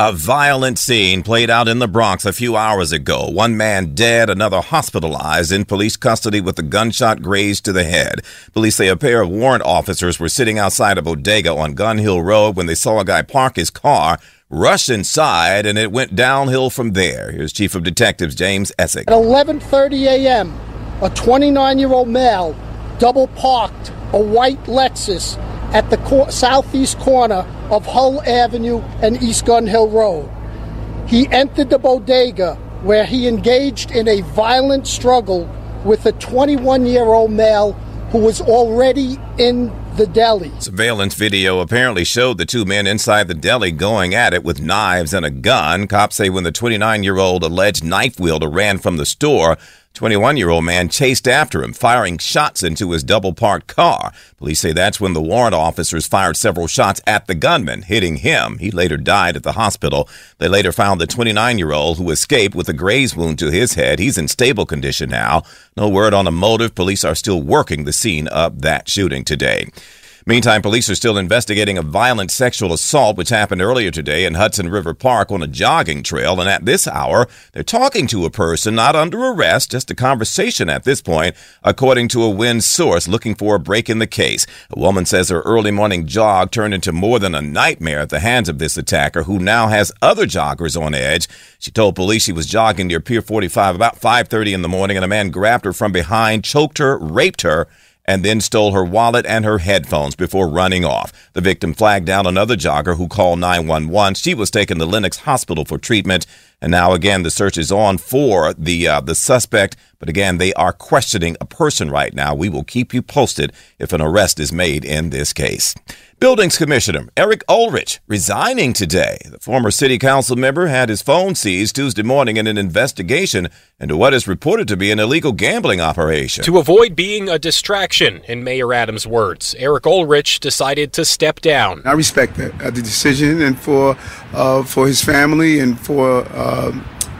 A violent scene played out in the Bronx a few hours ago. One man dead, another hospitalized in police custody with a gunshot grazed to the head. Police say a pair of warrant officers were sitting outside a bodega on Gun Hill Road when they saw a guy park his car, rush inside, and it went downhill from there. Here's Chief of Detectives James Essig. At 11:30 a.m., a 29-year-old male double parked a white Lexus at the cor- southeast corner of Hull Avenue and East Gun Hill Road. He entered the bodega where he engaged in a violent struggle with a 21 year old male who was already in the deli. Surveillance video apparently showed the two men inside the deli going at it with knives and a gun. Cops say when the 29 year old alleged knife wielder ran from the store, 21 year old man chased after him, firing shots into his double parked car. Police say that's when the warrant officers fired several shots at the gunman, hitting him. He later died at the hospital. They later found the 29 year old who escaped with a graze wound to his head. He's in stable condition now. No word on a motive. Police are still working the scene of that shooting today. Meantime, police are still investigating a violent sexual assault which happened earlier today in Hudson River Park on a jogging trail. And at this hour, they're talking to a person not under arrest, just a conversation at this point, according to a WIN source looking for a break in the case. A woman says her early morning jog turned into more than a nightmare at the hands of this attacker who now has other joggers on edge. She told police she was jogging near Pier 45 about 5:30 in the morning and a man grabbed her from behind, choked her, raped her, and then stole her wallet and her headphones before running off. The victim flagged down another jogger who called 911. She was taken to Lenox Hospital for treatment, and now again the search is on for the uh, the suspect. But again, they are questioning a person right now. We will keep you posted if an arrest is made in this case. Buildings Commissioner Eric Ulrich resigning today. The former city council member had his phone seized Tuesday morning in an investigation into what is reported to be an illegal gambling operation. To avoid being a distraction, in Mayor Adams' words, Eric Ulrich decided to step down. I respect that, uh, the decision, and for uh, for his family and for. Uh,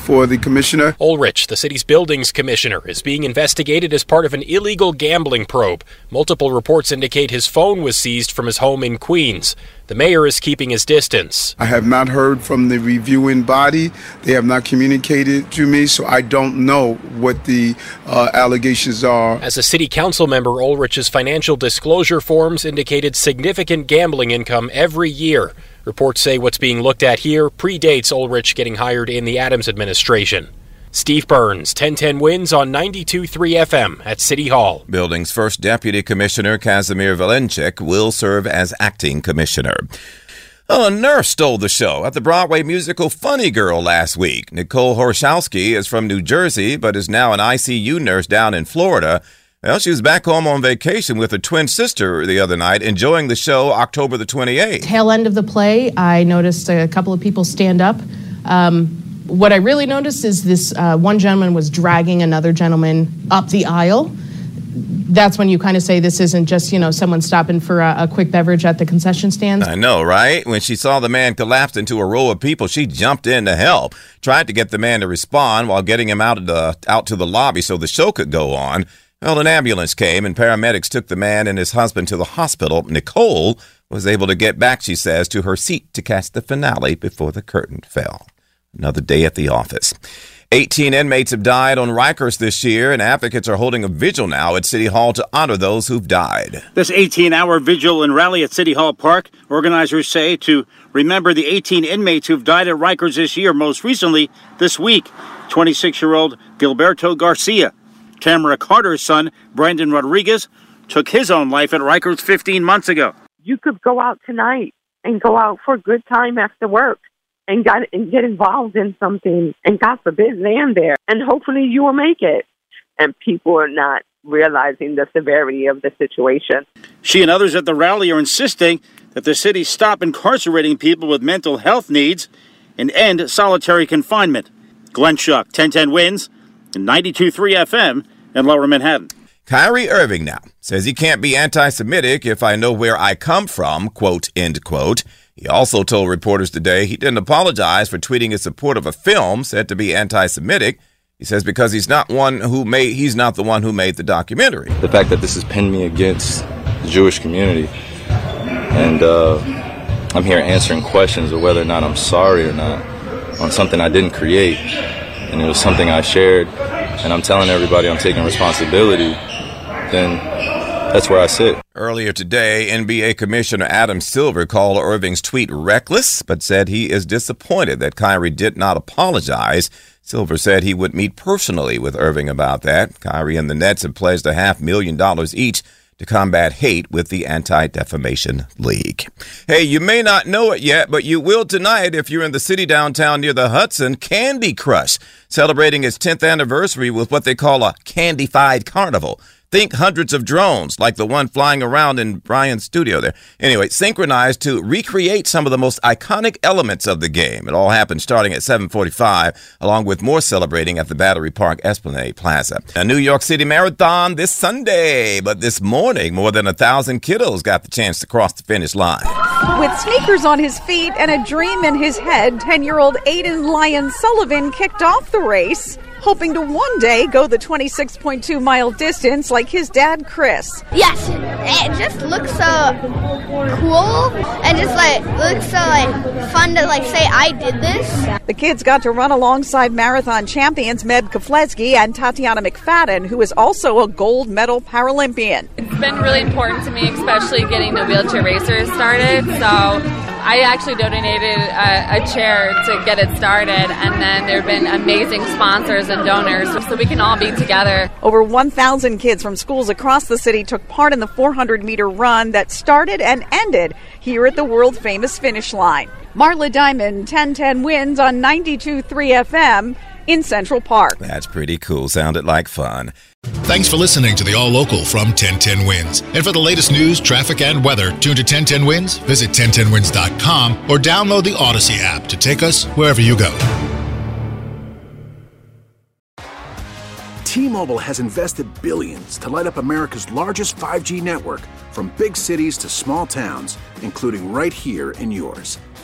for the commissioner. Ulrich, the city's buildings commissioner, is being investigated as part of an illegal gambling probe. Multiple reports indicate his phone was seized from his home in Queens. The mayor is keeping his distance. I have not heard from the reviewing body. They have not communicated to me, so I don't know what the uh, allegations are. As a city council member, Ulrich's financial disclosure forms indicated significant gambling income every year. Reports say what's being looked at here predates Ulrich getting hired in the Adams administration. Steve Burns, 1010 wins on 92.3 FM at City Hall. Building's first deputy commissioner, Kazimir Vilenchik, will serve as acting commissioner. Oh, a nurse stole the show at the Broadway musical Funny Girl last week. Nicole Horshowski is from New Jersey, but is now an ICU nurse down in Florida. Well, she was back home on vacation with her twin sister the other night, enjoying the show October the 28th. Tail end of the play, I noticed a couple of people stand up. Um, what I really noticed is this uh, one gentleman was dragging another gentleman up the aisle. That's when you kind of say this isn't just, you know, someone stopping for a, a quick beverage at the concession stand. I know, right? When she saw the man collapse into a row of people, she jumped in to help, tried to get the man to respond while getting him out, of the, out to the lobby so the show could go on. Well, an ambulance came and paramedics took the man and his husband to the hospital. Nicole was able to get back, she says, to her seat to catch the finale before the curtain fell. Another day at the office. 18 inmates have died on Rikers this year, and advocates are holding a vigil now at City Hall to honor those who've died. This 18 hour vigil and rally at City Hall Park, organizers say to remember the 18 inmates who've died at Rikers this year, most recently this week. 26 year old Gilberto Garcia, Tamara Carter's son, Brandon Rodriguez, took his own life at Rikers 15 months ago. You could go out tonight and go out for a good time after work and got and get involved in something and God forbid land there and hopefully you will make it. And people are not realizing the severity of the situation. She and others at the rally are insisting that the city stop incarcerating people with mental health needs and end solitary confinement. Glenn Schuck, 1010 wins, 92.3 FM in Lower Manhattan. Kyrie Irving now says he can't be anti Semitic if I know where I come from, quote, end quote. He also told reporters today he didn't apologize for tweeting his support of a film said to be anti Semitic. He says because he's not one who made he's not the one who made the documentary. The fact that this has pinned me against the Jewish community, and uh, I'm here answering questions of whether or not I'm sorry or not on something I didn't create, and it was something I shared, and I'm telling everybody I'm taking responsibility. Then that's where I sit. Earlier today, NBA Commissioner Adam Silver called Irving's tweet reckless, but said he is disappointed that Kyrie did not apologize. Silver said he would meet personally with Irving about that. Kyrie and the Nets have pledged a half million dollars each to combat hate with the Anti Defamation League. Hey, you may not know it yet, but you will tonight if you're in the city downtown near the Hudson. Candy Crush, celebrating its 10th anniversary with what they call a Candified Carnival. Think hundreds of drones like the one flying around in Brian's studio there. Anyway, synchronized to recreate some of the most iconic elements of the game. It all happened starting at 745, along with more celebrating at the Battery Park Esplanade Plaza. A New York City Marathon this Sunday, but this morning, more than a thousand kiddos got the chance to cross the finish line. With sneakers on his feet and a dream in his head, 10 year old Aiden Lyon Sullivan kicked off the race hoping to one day go the 26.2 mile distance like his dad, Chris. Yes, it just looks so cool and just like looks so like fun to like say I did this. The kids got to run alongside marathon champions Meb Keflezighi and Tatyana McFadden, who is also a gold medal Paralympian. It's been really important to me, especially getting the wheelchair racers started. So I actually donated a, a, chair to get it started, and then there have been amazing sponsors and donors so we can all be together. Over 1,000 kids from schools across the city took part in the 400 meter run that started and ended here at the world famous finish line. Marla Diamond, 1010 wins on 92.3 FM in Central Park. That's pretty cool. Sounded like fun. Thanks for listening to the All Local from 1010 Wins. And for the latest news, traffic, and weather, tune to 1010 Wins, visit 1010wins.com, or download the Odyssey app to take us wherever you go. T Mobile has invested billions to light up America's largest 5G network from big cities to small towns, including right here in yours.